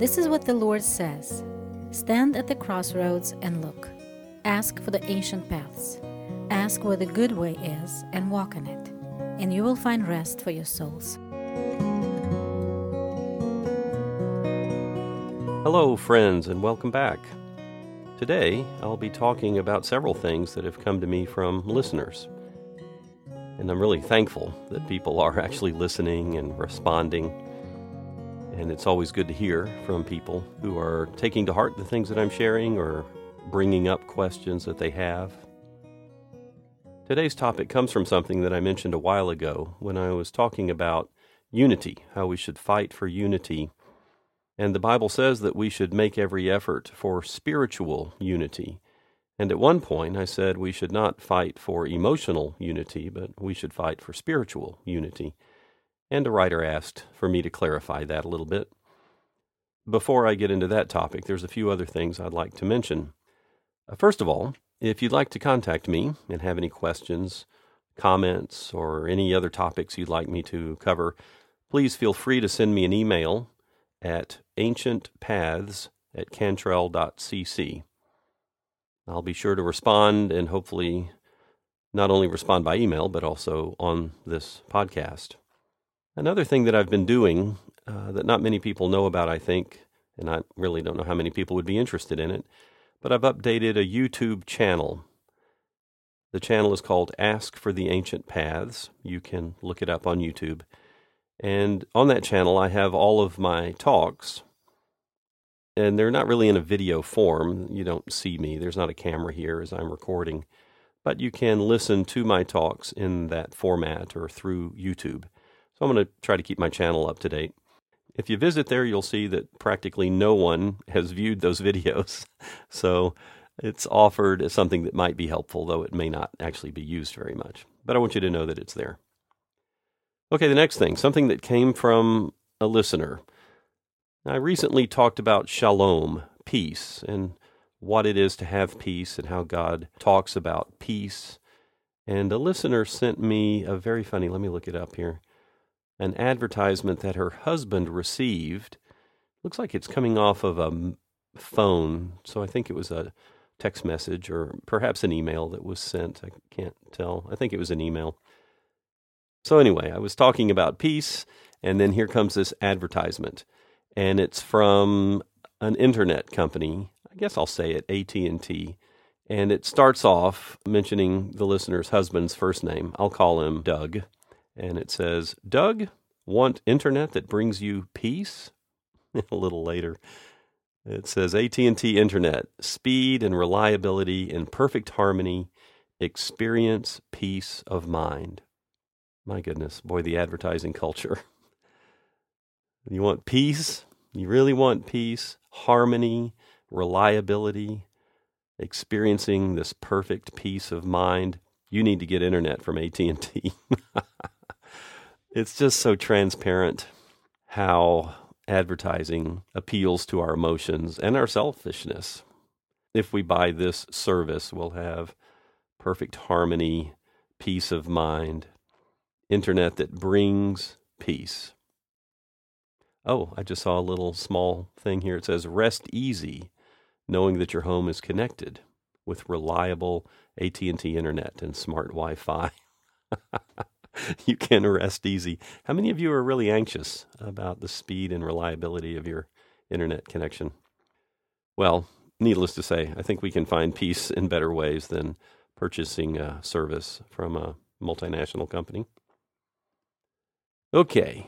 This is what the Lord says Stand at the crossroads and look. Ask for the ancient paths. Ask where the good way is and walk in it, and you will find rest for your souls. Hello, friends, and welcome back. Today, I'll be talking about several things that have come to me from listeners. And I'm really thankful that people are actually listening and responding. And it's always good to hear from people who are taking to heart the things that I'm sharing or bringing up questions that they have. Today's topic comes from something that I mentioned a while ago when I was talking about unity, how we should fight for unity and the Bible says that we should make every effort for spiritual unity. And at one point, I said we should not fight for emotional unity, but we should fight for spiritual unity. And a writer asked for me to clarify that a little bit. Before I get into that topic, there's a few other things I'd like to mention. Uh, first of all, if you'd like to contact me and have any questions, comments, or any other topics you'd like me to cover, please feel free to send me an email at ancientpaths at cantrell.cc. I'll be sure to respond and hopefully not only respond by email, but also on this podcast. Another thing that I've been doing uh, that not many people know about, I think, and I really don't know how many people would be interested in it, but I've updated a YouTube channel. The channel is called Ask for the Ancient Paths. You can look it up on YouTube. And on that channel, I have all of my talks. And they're not really in a video form. You don't see me. There's not a camera here as I'm recording. But you can listen to my talks in that format or through YouTube. So I'm going to try to keep my channel up to date. If you visit there, you'll see that practically no one has viewed those videos. So it's offered as something that might be helpful, though it may not actually be used very much. But I want you to know that it's there. Okay, the next thing, something that came from a listener. I recently talked about shalom, peace, and what it is to have peace and how God talks about peace. And a listener sent me a very funny, let me look it up here, an advertisement that her husband received. Looks like it's coming off of a phone, so I think it was a text message or perhaps an email that was sent. I can't tell. I think it was an email. So anyway, I was talking about peace, and then here comes this advertisement, and it's from an internet company. I guess I'll say it, AT and T, and it starts off mentioning the listener's husband's first name. I'll call him Doug, and it says, "Doug, want internet that brings you peace?" a little later, it says AT&T Internet, speed and reliability in perfect harmony, experience peace of mind. My goodness, boy, the advertising culture. you want peace? You really want peace, harmony, reliability, experiencing this perfect peace of mind. You need to get internet from AT&T. it's just so transparent how advertising appeals to our emotions and our selfishness. If we buy this service, we'll have perfect harmony, peace of mind, internet that brings peace. Oh, I just saw a little small thing here. It says rest easy knowing that your home is connected with reliable AT&T internet and smart Wi-Fi. you can rest easy. How many of you are really anxious about the speed and reliability of your internet connection? Well, needless to say, I think we can find peace in better ways than purchasing a service from a multinational company. Okay,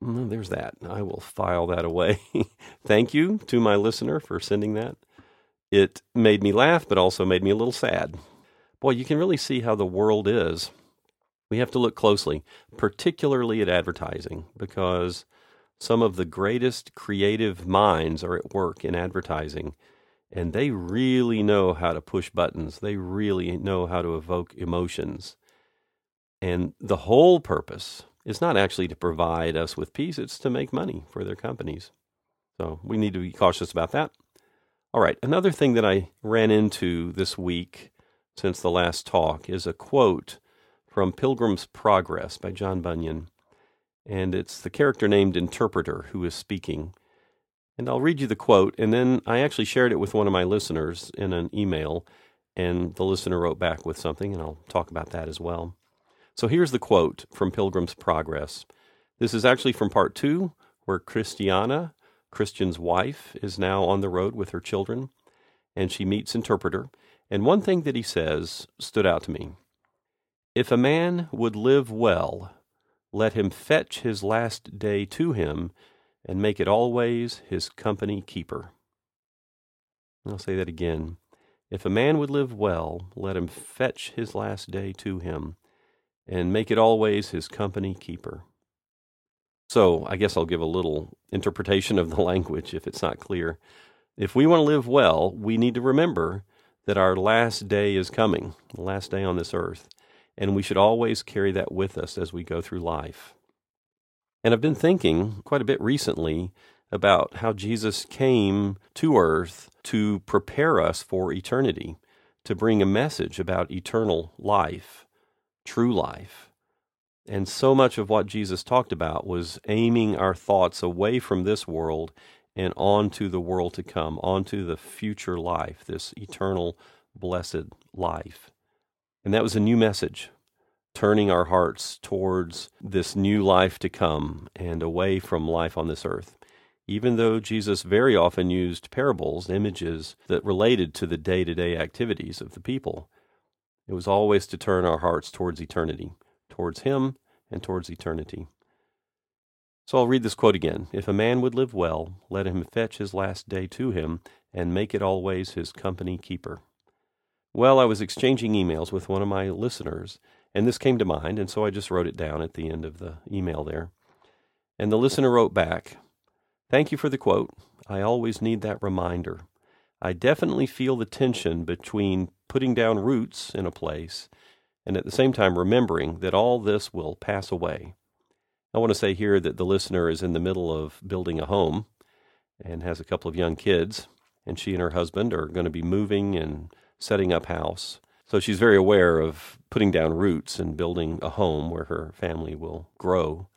well, there's that. I will file that away. Thank you to my listener for sending that. It made me laugh, but also made me a little sad. Boy, you can really see how the world is. We have to look closely, particularly at advertising, because some of the greatest creative minds are at work in advertising, and they really know how to push buttons. They really know how to evoke emotions. And the whole purpose is not actually to provide us with peace, it's to make money for their companies. So we need to be cautious about that. All right, another thing that I ran into this week since the last talk is a quote from Pilgrim's Progress by John Bunyan. And it's the character named Interpreter who is speaking. And I'll read you the quote, and then I actually shared it with one of my listeners in an email, and the listener wrote back with something, and I'll talk about that as well. So here's the quote from Pilgrim's Progress. This is actually from part two, where Christiana, Christian's wife, is now on the road with her children, and she meets Interpreter. And one thing that he says stood out to me. If a man would live well, let him fetch his last day to him, and make it always his company keeper. I'll say that again. If a man would live well, let him fetch his last day to him, and make it always his company keeper. So I guess I'll give a little interpretation of the language if it's not clear. If we want to live well, we need to remember that our last day is coming, the last day on this earth, and we should always carry that with us as we go through life. And I've been thinking quite a bit recently about how Jesus came to earth to prepare us for eternity, to bring a message about eternal life, true life. And so much of what Jesus talked about was aiming our thoughts away from this world and onto the world to come, onto the future life, this eternal, blessed life. And that was a new message turning our hearts towards this new life to come and away from life on this earth. Even though Jesus very often used parables, images that related to the day to day activities of the people, it was always to turn our hearts towards eternity, towards Him and towards eternity. So I'll read this quote again. If a man would live well, let him fetch his last day to him, and make it always his company keeper. Well, I was exchanging emails with one of my listeners, and this came to mind, and so I just wrote it down at the end of the email there. And the listener wrote back Thank you for the quote. I always need that reminder. I definitely feel the tension between putting down roots in a place and at the same time remembering that all this will pass away. I want to say here that the listener is in the middle of building a home and has a couple of young kids, and she and her husband are going to be moving and setting up house. So she's very aware of putting down roots and building a home where her family will grow.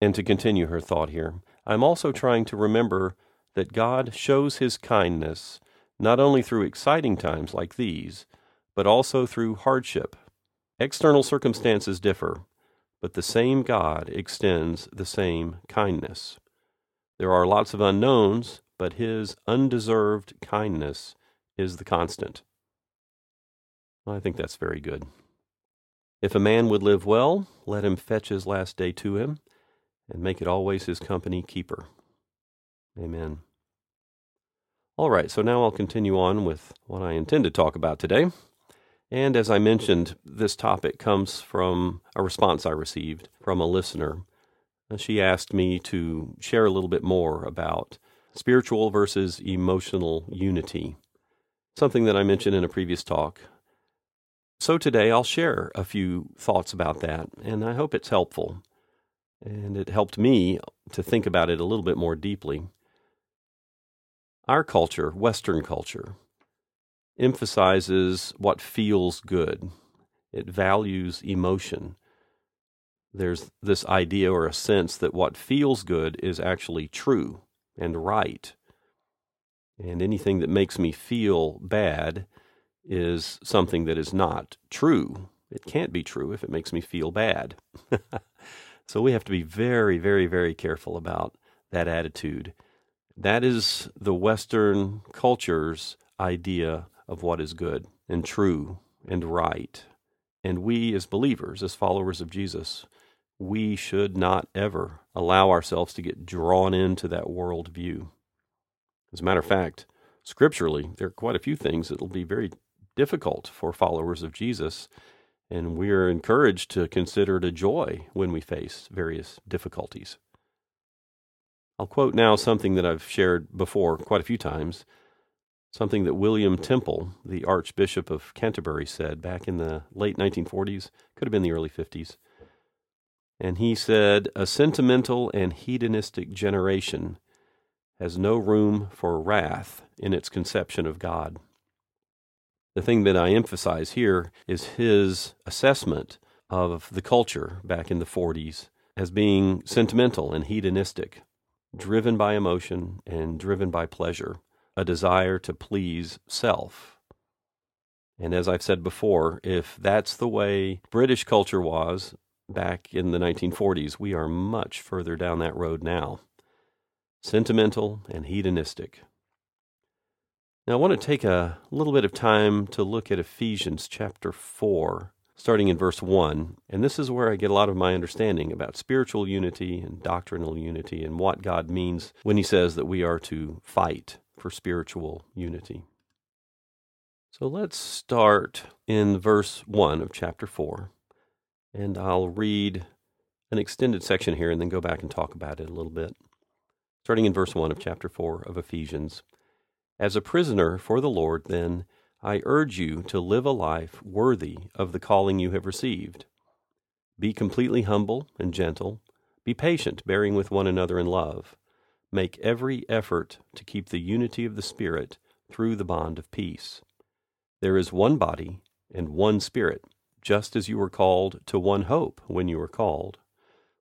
And to continue her thought here, I'm also trying to remember that God shows his kindness not only through exciting times like these, but also through hardship. External circumstances differ, but the same God extends the same kindness. There are lots of unknowns, but his undeserved kindness is the constant. I think that's very good. If a man would live well, let him fetch his last day to him, and make it always his company keeper. Amen. All right, so now I'll continue on with what I intend to talk about today. And as I mentioned, this topic comes from a response I received from a listener. Uh, she asked me to share a little bit more about spiritual versus emotional unity, something that I mentioned in a previous talk so today I'll share a few thoughts about that, and I hope it's helpful. And it helped me to think about it a little bit more deeply. Our culture, Western culture, emphasizes what feels good. It values emotion. There's this idea or a sense that what feels good is actually true and right. And anything that makes me feel bad is something that is not true. It can't be true if it makes me feel bad. so we have to be very, very, very careful about that attitude. That is the Western culture's idea of what is good and true and right. And we, as believers, as followers of Jesus, we should not ever allow ourselves to get drawn into that worldview. As a matter of fact, scripturally, there are quite a few things that will be very difficult for followers of Jesus. And we are encouraged to consider it a joy when we face various difficulties. I'll quote now something that I've shared before quite a few times, something that William Temple, the Archbishop of Canterbury, said back in the late 1940s, could have been the early 50s. And he said, A sentimental and hedonistic generation has no room for wrath in its conception of God. The thing that I emphasize here is his assessment of the culture back in the 40s as being sentimental and hedonistic. driven by emotion and driven by pleasure, a desire to please self. And as I've said before, if that's the way British culture was back in the 1940s, we are much further down that road now. Sentimental and hedonistic. Now, I want to take a little bit of time to look at Ephesians chapter 4, starting in verse 1. And this is where I get a lot of my understanding about spiritual unity and doctrinal unity and what God means when He says that we are to fight for spiritual unity. So let's start in verse 1 of chapter 4. And I'll read an extended section here and then go back and talk about it a little bit. Starting in verse 1 of chapter 4 of Ephesians. As a prisoner for the Lord, then, I urge you to live a life worthy of the calling you have received. Be completely humble and gentle. Be patient, bearing with one another in love. Make every effort to keep the unity of the Spirit through the bond of peace. There is one body and one Spirit, just as you were called to one hope when you were called,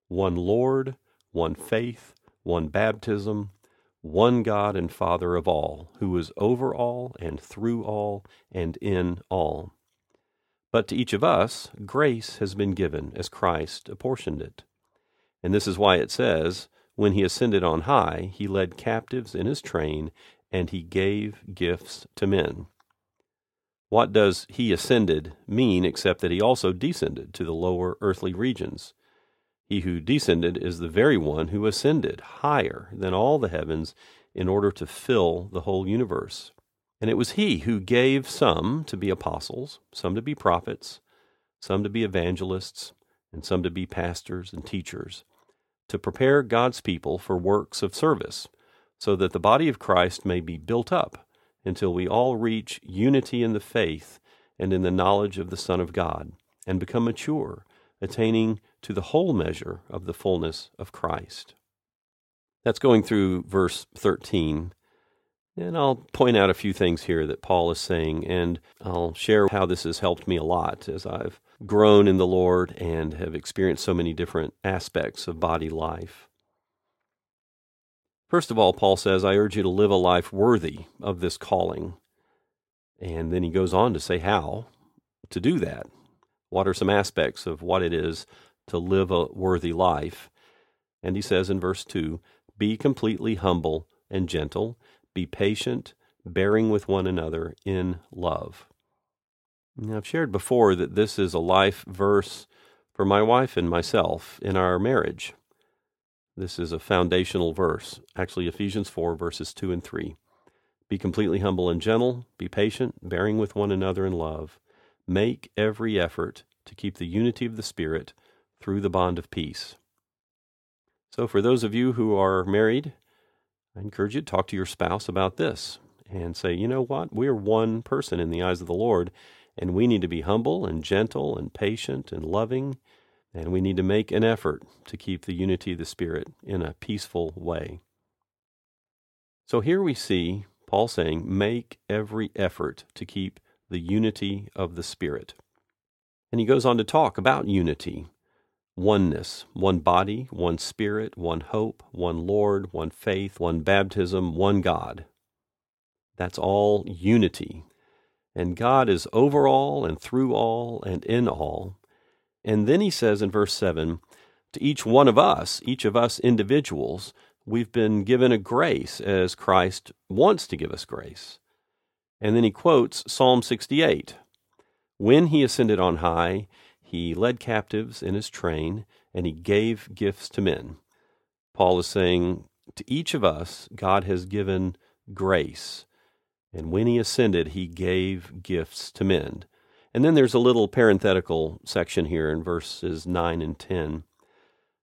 one Lord, one faith, one baptism one God and Father of all, who is over all and through all and in all. But to each of us, grace has been given as Christ apportioned it. And this is why it says, When he ascended on high, he led captives in his train, and he gave gifts to men. What does he ascended mean except that he also descended to the lower earthly regions? He who descended is the very one who ascended higher than all the heavens in order to fill the whole universe. And it was he who gave some to be apostles, some to be prophets, some to be evangelists, and some to be pastors and teachers, to prepare God's people for works of service, so that the body of Christ may be built up until we all reach unity in the faith and in the knowledge of the Son of God, and become mature attaining to the whole measure of the fullness of Christ. That's going through verse 13. And I'll point out a few things here that Paul is saying, and I'll share how this has helped me a lot as I've grown in the Lord and have experienced so many different aspects of body life. First of all, Paul says, I urge you to live a life worthy of this calling. And then he goes on to say how to do that. What are some aspects of what it is to live a worthy life? And he says in verse 2 Be completely humble and gentle, be patient, bearing with one another in love. Now, I've shared before that this is a life verse for my wife and myself in our marriage. This is a foundational verse, actually, Ephesians 4, verses 2 and 3. Be completely humble and gentle, be patient, bearing with one another in love. Make every effort to keep the unity of the Spirit through the bond of peace. So, for those of you who are married, I encourage you to talk to your spouse about this and say, you know what? We're one person in the eyes of the Lord, and we need to be humble and gentle and patient and loving, and we need to make an effort to keep the unity of the Spirit in a peaceful way. So, here we see Paul saying, make every effort to keep the unity of the Spirit. And he goes on to talk about unity oneness, one body, one spirit, one hope, one Lord, one faith, one baptism, one God. That's all unity. And God is over all and through all and in all. And then he says in verse 7 to each one of us, each of us individuals, we've been given a grace as Christ wants to give us grace. And then he quotes Psalm 68 When he ascended on high, he led captives in his train, and he gave gifts to men. Paul is saying to each of us, God has given grace. And when he ascended, he gave gifts to men. And then there's a little parenthetical section here in verses 9 and 10.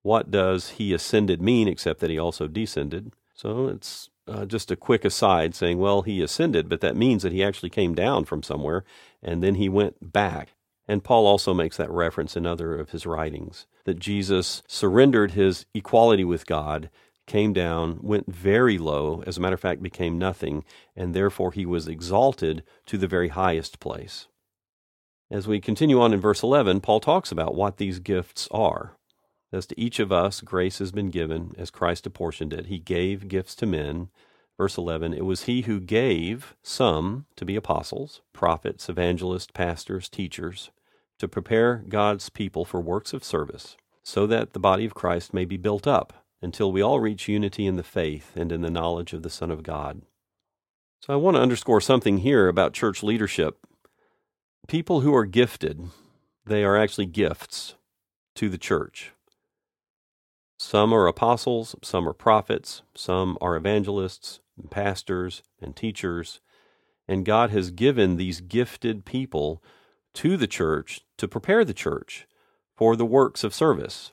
What does he ascended mean except that he also descended? So it's uh, just a quick aside saying, well, he ascended, but that means that he actually came down from somewhere and then he went back. And Paul also makes that reference in other of his writings that Jesus surrendered his equality with God, came down, went very low, as a matter of fact, became nothing, and therefore he was exalted to the very highest place. As we continue on in verse 11, Paul talks about what these gifts are. As to each of us, grace has been given as Christ apportioned it. He gave gifts to men. Verse 11, it was he who gave some to be apostles, prophets, evangelists, pastors, teachers, to prepare God's people for works of service, so that the body of Christ may be built up until we all reach unity in the faith and in the knowledge of the Son of God. So I want to underscore something here about church leadership. People who are gifted, they are actually gifts to the church. Some are apostles, some are prophets, some are evangelists, and pastors, and teachers. And God has given these gifted people to the church to prepare the church for the works of service.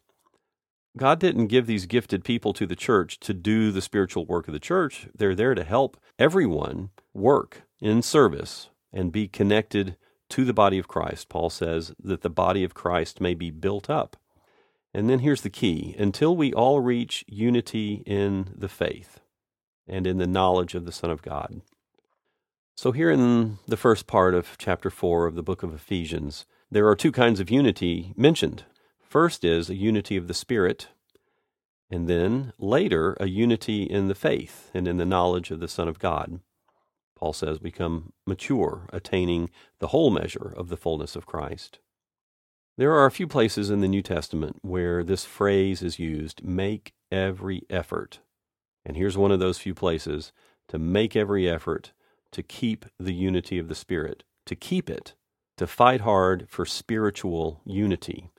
God didn't give these gifted people to the church to do the spiritual work of the church. They're there to help everyone work in service and be connected to the body of Christ. Paul says that the body of Christ may be built up. And then here's the key until we all reach unity in the faith and in the knowledge of the Son of God. So, here in the first part of chapter 4 of the book of Ephesians, there are two kinds of unity mentioned. First is a unity of the Spirit, and then later a unity in the faith and in the knowledge of the Son of God. Paul says, become mature, attaining the whole measure of the fullness of Christ. There are a few places in the New Testament where this phrase is used make every effort. And here's one of those few places to make every effort to keep the unity of the Spirit, to keep it, to fight hard for spiritual unity.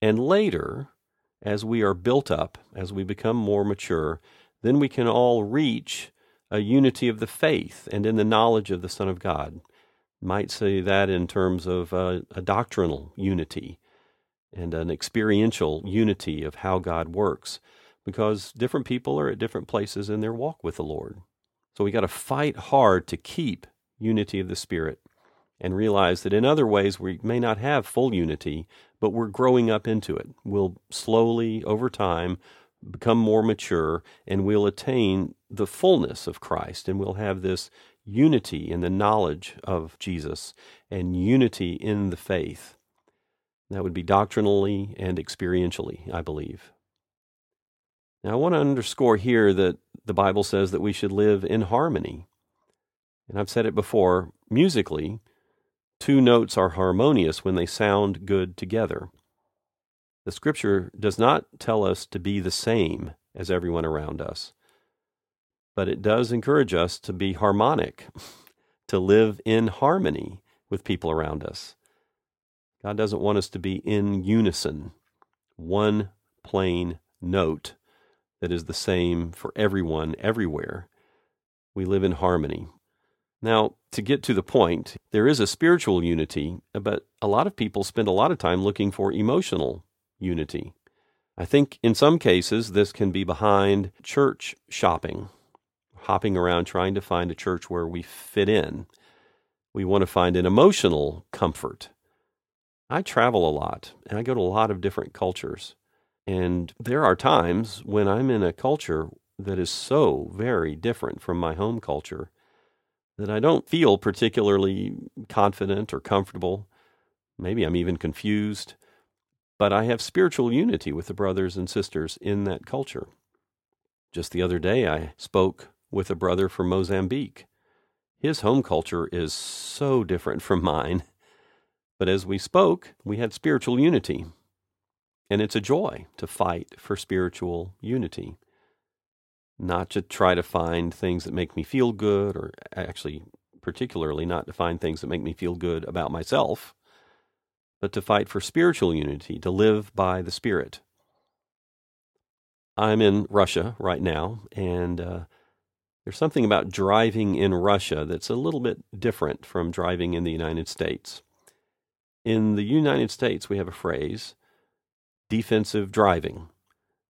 And later, as we are built up, as we become more mature, then we can all reach a unity of the faith and in the knowledge of the Son of God might say that in terms of uh, a doctrinal unity and an experiential unity of how God works, because different people are at different places in their walk with the Lord. So we got to fight hard to keep unity of the Spirit and realize that in other ways we may not have full unity, but we're growing up into it. We'll slowly, over time, become more mature and we'll attain the fullness of Christ and we'll have this unity in the knowledge of Jesus and unity in the faith. That would be doctrinally and experientially, I believe. Now, I want to underscore here that the Bible says that we should live in harmony. And I've said it before musically, two notes are harmonious when they sound good together. The scripture does not tell us to be the same as everyone around us but it does encourage us to be harmonic, to live in harmony with people around us. God doesn't want us to be in unison, one plain note that is the same for everyone everywhere. We live in harmony. Now, to get to the point, there is a spiritual unity, but a lot of people spend a lot of time looking for emotional unity. I think in some cases this can be behind church shopping hopping around trying to find a church where we fit in. We want to find an emotional comfort. I travel a lot and I go to a lot of different cultures. And there are times when I'm in a culture that is so very different from my home culture that I don't feel particularly confident or comfortable. Maybe I'm even confused. But I have spiritual unity with the brothers and sisters in that culture. Just the other day, I spoke with a brother from Mozambique. His home culture is so different from mine. But as we spoke, we had spiritual unity. And it's a joy to fight for spiritual unity. Not to try to find things that make me feel good, or actually, particularly not to find things that make me feel good about myself, but to fight for spiritual unity, to live by the Spirit. I'm in Russia right now, and uh, there's something about driving in Russia that's a little bit different from driving in the United States. In the United States, we have a phrase, defensive driving,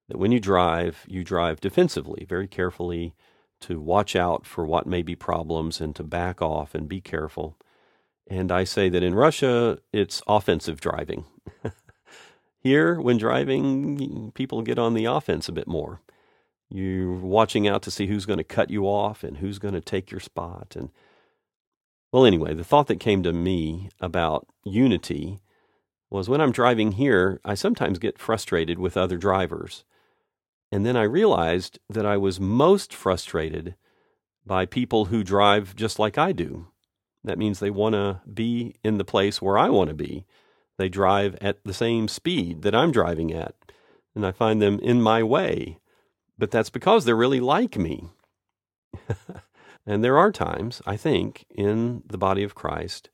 that when you drive, you drive defensively, very carefully to watch out for what may be problems and to back off and be careful. And I say that in Russia, it's offensive driving. Here, when driving, people get on the offense a bit more. You're watching out to see who's going to cut you off and who's going to take your spot. And well, anyway, the thought that came to me about unity was when I'm driving here, I sometimes get frustrated with other drivers. And then I realized that I was most frustrated by people who drive just like I do. That means they want to be in the place where I want to be. They drive at the same speed that I'm driving at, and I find them in my way. But that's because they're really like me. and there are times, I think, in the body of Christ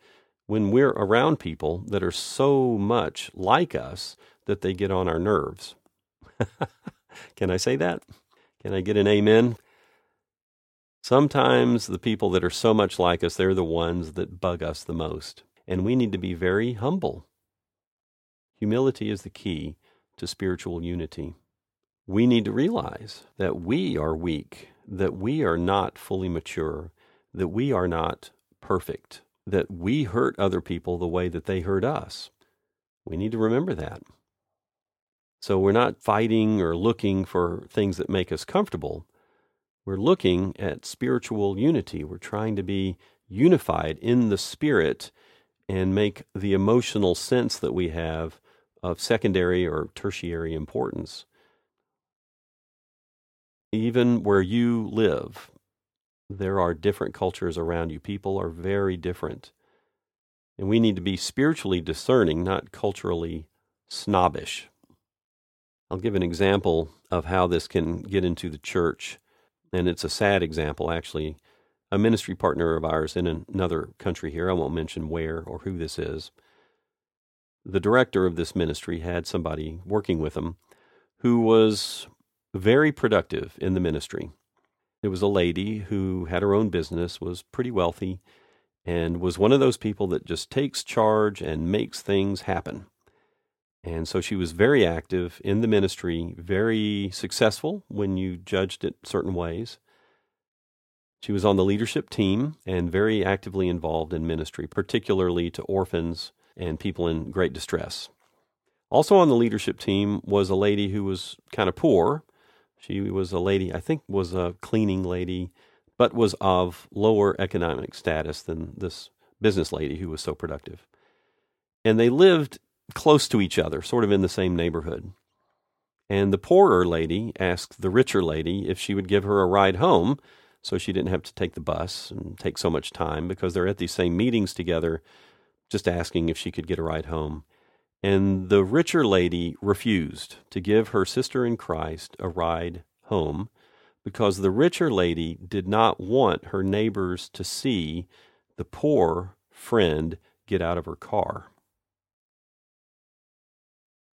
when we're around people that are so much like us that they get on our nerves. Can I say that? Can I get an amen? Sometimes the people that are so much like us, they're the ones that bug us the most. And we need to be very humble. Humility is the key to spiritual unity. We need to realize that we are weak, that we are not fully mature, that we are not perfect, that we hurt other people the way that they hurt us. We need to remember that. So we're not fighting or looking for things that make us comfortable we're looking at spiritual unity. We're trying to be unified in the spirit and make the emotional sense that we have of secondary or tertiary importance. Even where you live, there are different cultures around you. People are very different. And we need to be spiritually discerning, not culturally snobbish. I'll give an example of how this can get into the church and it's a sad example, actually. A ministry partner of ours in another country here, I won't mention where or who this is, the director of this ministry had somebody working with him who was very productive in the ministry. It was a lady who had her own business, was pretty wealthy, and was one of those people that just takes charge and makes things happen. And so she was very active in the ministry, very successful when you judged it certain ways. She was on the leadership team and very actively involved in ministry, particularly to orphans and people in great distress. Also on the leadership team was a lady who was kind of poor. She was a lady, I think was a cleaning lady, but was of lower economic status than this business lady who was so productive. And they lived close to each other, sort of in the same neighborhood. And the poorer lady asked the richer lady if she would give her a ride home so she didn't have to take the bus and take so much time because they're at these same meetings together, just asking if she could get a ride home. And the richer lady refused to give her sister in Christ a ride home because the richer lady did not want her neighbors to see the poor friend get out of her car.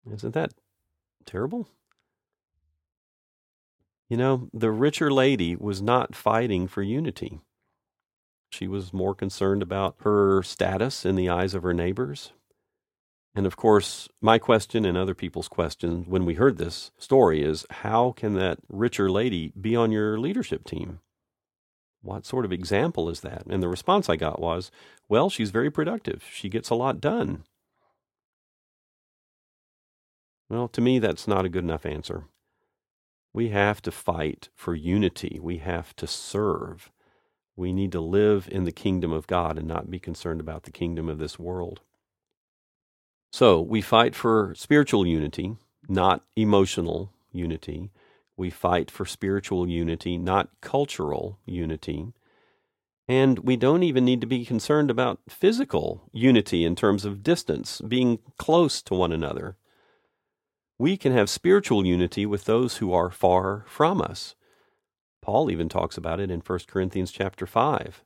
Isn't that terrible? You know, the richer lady was not fighting for unity. She was more concerned about her status in the eyes of her neighbors. And of course, my question and other people's question when we heard this story is how can that richer lady be on your leadership team? What sort of example is that? And the response I got was, well, she's very productive. She gets a lot done. Well, to me, that's not a good enough answer. We have to fight for unity. We have to serve. We need to live in the kingdom of God and not be concerned about the kingdom of this world. So we fight for spiritual unity, not emotional unity. We fight for spiritual unity, not cultural unity. And we don't even need to be concerned about physical unity in terms of distance, being close to one another we can have spiritual unity with those who are far from us. Paul even talks about it in 1 Corinthians chapter 5.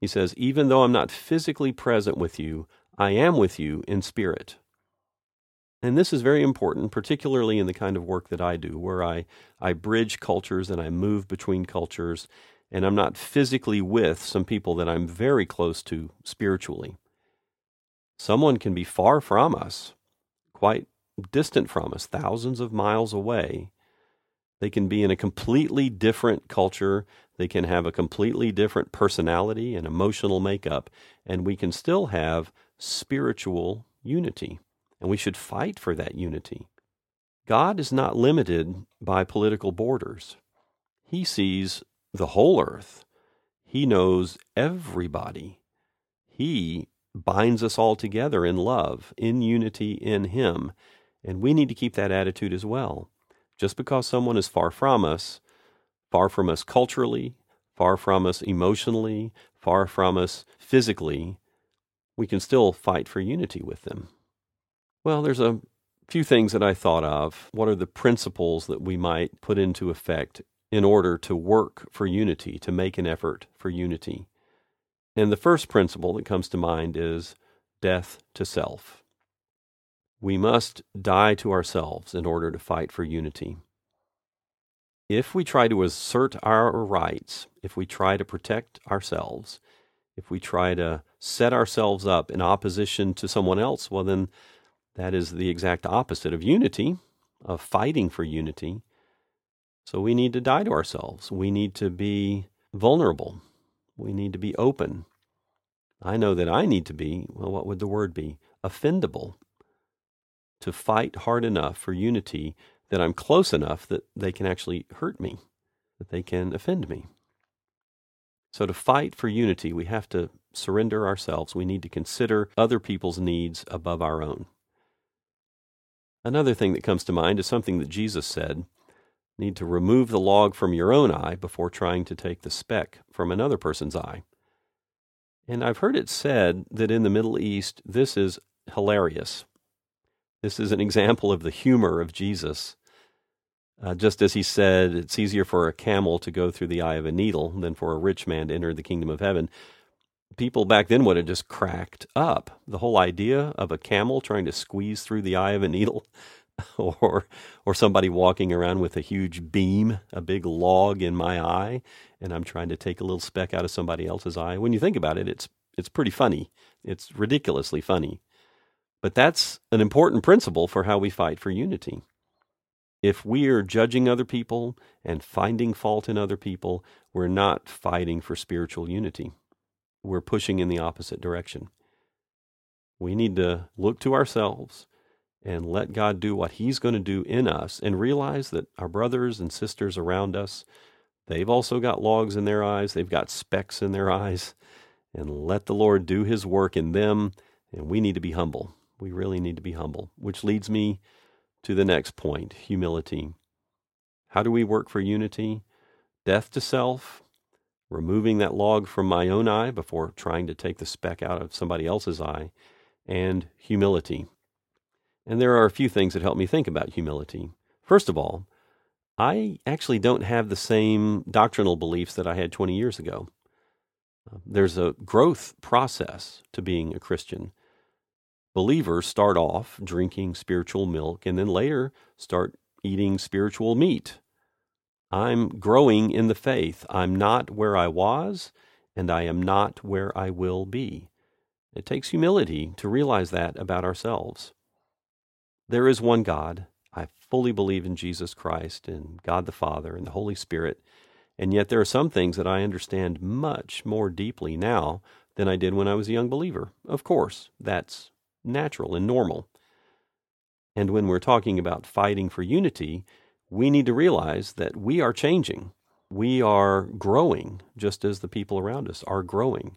He says, Even though I'm not physically present with you, I am with you in spirit. And this is very important, particularly in the kind of work that I do, where I, I bridge cultures and I move between cultures, and I'm not physically with some people that I'm very close to spiritually. Someone can be far from us, quite distant from us, thousands of miles away. They can be in a completely different culture. They can have a completely different personality and emotional makeup, and we can still have spiritual unity. And we should fight for that unity. God is not limited by political borders. He sees the whole earth. He knows everybody. He binds us all together in love, in unity in Him. And we need to keep that attitude as well. Just because someone is far from us, far from us culturally, far from us emotionally, far from us physically, we can still fight for unity with them. Well, there's a few things that I thought of. What are the principles that we might put into effect in order to work for unity, to make an effort for unity? And the first principle that comes to mind is death to self. We must die to ourselves in order to fight for unity. If we try to assert our rights, if we try to protect ourselves, if we try to set ourselves up in opposition to someone else, well, then that is the exact opposite of unity, of fighting for unity. So we need to die to ourselves. We need to be vulnerable. We need to be open. I know that I need to be, well, what would the word be? Offendable to fight hard enough for unity that I'm close enough that they can actually hurt me, that they can offend me. So, to fight for unity, we have to surrender ourselves. We need to consider other people's needs above our own. Another thing that comes to mind is something that Jesus said need to remove the log from your own eye before trying to take the speck from another person's eye. And I've heard it said that in the Middle East, this is hilarious. This is an example of the humor of Jesus. Uh, just as he said, it's easier for a camel to go through the eye of a needle than for a rich man to enter the kingdom of heaven. People back then would have just cracked up. The whole idea of a camel trying to squeeze through the eye of a needle, or or somebody walking around with a huge beam, a big log in my eye, and I'm trying to take a little speck out of somebody else's eye. When you think about it, it's it's pretty funny. It's ridiculously funny. But that's an important principle for how we fight for unity. If we are judging other people and finding fault in other people, we're not fighting for spiritual unity. We're pushing in the opposite direction. We need to look to ourselves and let God do what He's going to do in us and realize that our brothers and sisters around us, they've also got logs in their eyes, they've got specks in their eyes, and let the Lord do His work in them, and we need to be humble. We really need to be humble, which leads me to the next point humility. How do we work for unity? Death to self, removing that log from my own eye before trying to take the speck out of somebody else's eye, and humility. And there are a few things that help me think about humility. First of all, I actually don't have the same doctrinal beliefs that I had 20 years ago. There's a growth process to being a Christian believers start off drinking spiritual milk and then later start eating spiritual meat. I'm growing in the faith. I'm not where I was, and I am not where I will be. It takes humility to realize that about ourselves. There is one God. I fully believe in Jesus Christ and God the Father and the Holy Spirit, and yet there are some things that I understand much more deeply now than I did when I was a young believer. Of course, that's natural and normal. And when we're talking about fighting for unity, we need to realize that we are changing. We are growing just as the people around us are growing.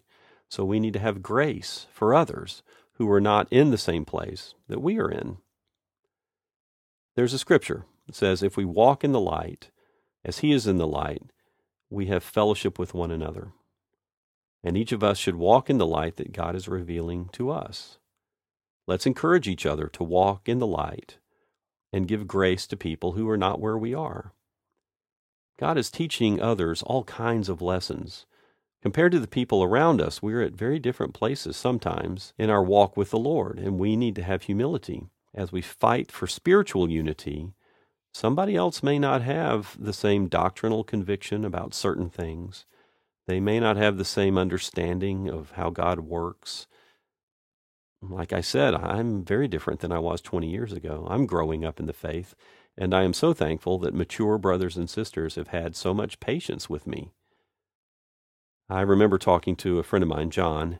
So we need to have grace for others who are not in the same place that we are in. There's a scripture that says, If we walk in the light, as He is in the light, we have fellowship with one another. And each of us should walk in the light that God is revealing to us. Let's encourage each other to walk in the light and give grace to people who are not where we are. God is teaching others all kinds of lessons. Compared to the people around us, we're at very different places sometimes in our walk with the Lord, and we need to have humility. As we fight for spiritual unity, somebody else may not have the same doctrinal conviction about certain things. They may not have the same understanding of how God works like I said, I'm very different than I was 20 years ago. I'm growing up in the faith, and I am so thankful that mature brothers and sisters have had so much patience with me. I remember talking to a friend of mine, John,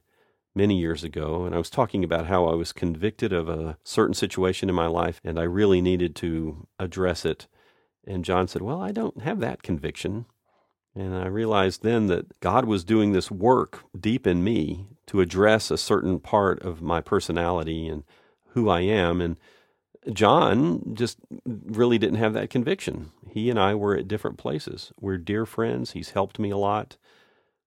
many years ago, and I was talking about how I was convicted of a certain situation in my life and I really needed to address it. And John said, Well, I don't have that conviction. And I realized then that God was doing this work deep in me to address a certain part of my personality and who I am. And John just really didn't have that conviction. He and I were at different places. We're dear friends. He's helped me a lot,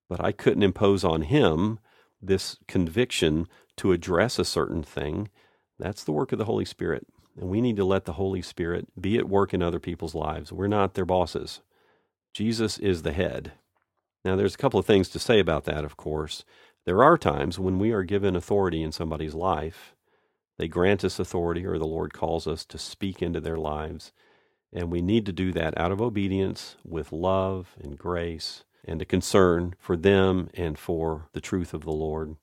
but I couldn't impose on him this conviction to address a certain thing. That's the work of the Holy Spirit. And we need to let the Holy Spirit be at work in other people's lives. We're not their bosses. Jesus is the head. Now, there's a couple of things to say about that, of course. There are times when we are given authority in somebody's life. They grant us authority, or the Lord calls us to speak into their lives. And we need to do that out of obedience, with love and grace, and a concern for them and for the truth of the Lord.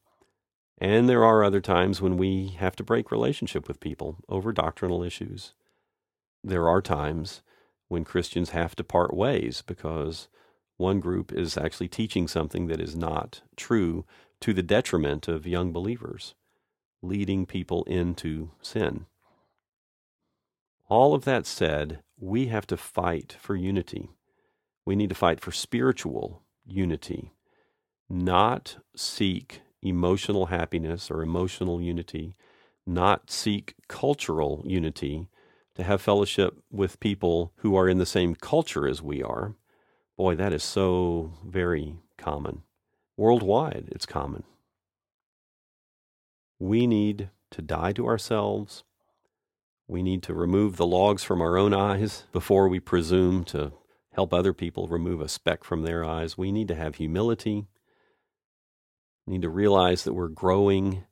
And there are other times when we have to break relationship with people over doctrinal issues. There are times when Christians have to part ways because one group is actually teaching something that is not true to the detriment of young believers, leading people into sin. All of that said, we have to fight for unity. We need to fight for spiritual unity, not seek emotional happiness or emotional unity, not seek cultural unity, to have fellowship with people who are in the same culture as we are. Boy, that is so very common. Worldwide, it's common. We need to die to ourselves. We need to remove the logs from our own eyes before we presume to help other people remove a speck from their eyes. We need to have humility We need to realize that we're growing.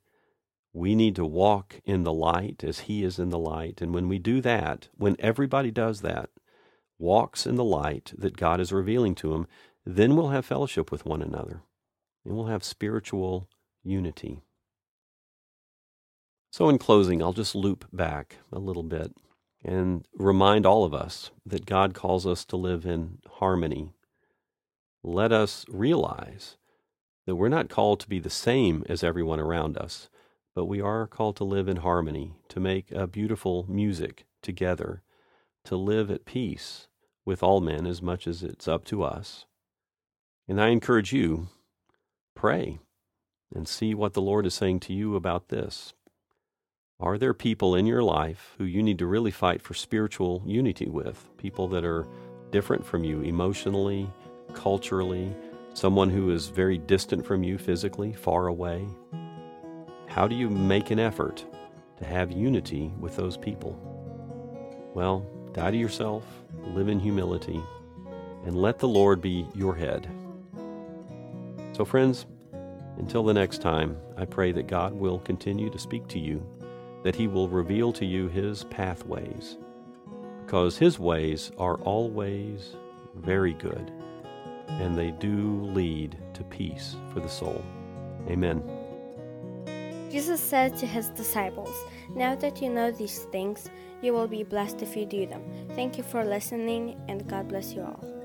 We need to walk in the light as He is in the light. And when we do that, when everybody does that, walks in the light that God is revealing to them, then we'll have fellowship with one another and we'll have spiritual unity. So, in closing, I'll just loop back a little bit and remind all of us that God calls us to live in harmony. Let us realize that we're not called to be the same as everyone around us, but we are called to live in harmony, to make a beautiful music together, to live at peace with all men as much as it's up to us. And I encourage you, pray and see what the Lord is saying to you about this. Are there people in your life who you need to really fight for spiritual unity with? People that are different from you emotionally, culturally, someone who is very distant from you physically, far away? How do you make an effort to have unity with those people? Well, die to yourself, live in humility, and let the Lord be your head. So, friends, until the next time, I pray that God will continue to speak to you, that He will reveal to you His pathways, because His ways are always very good and they do lead to peace for the soul. Amen. Jesus said to his disciples, Now that you know these things, you will be blessed if you do them. Thank you for listening, and God bless you all.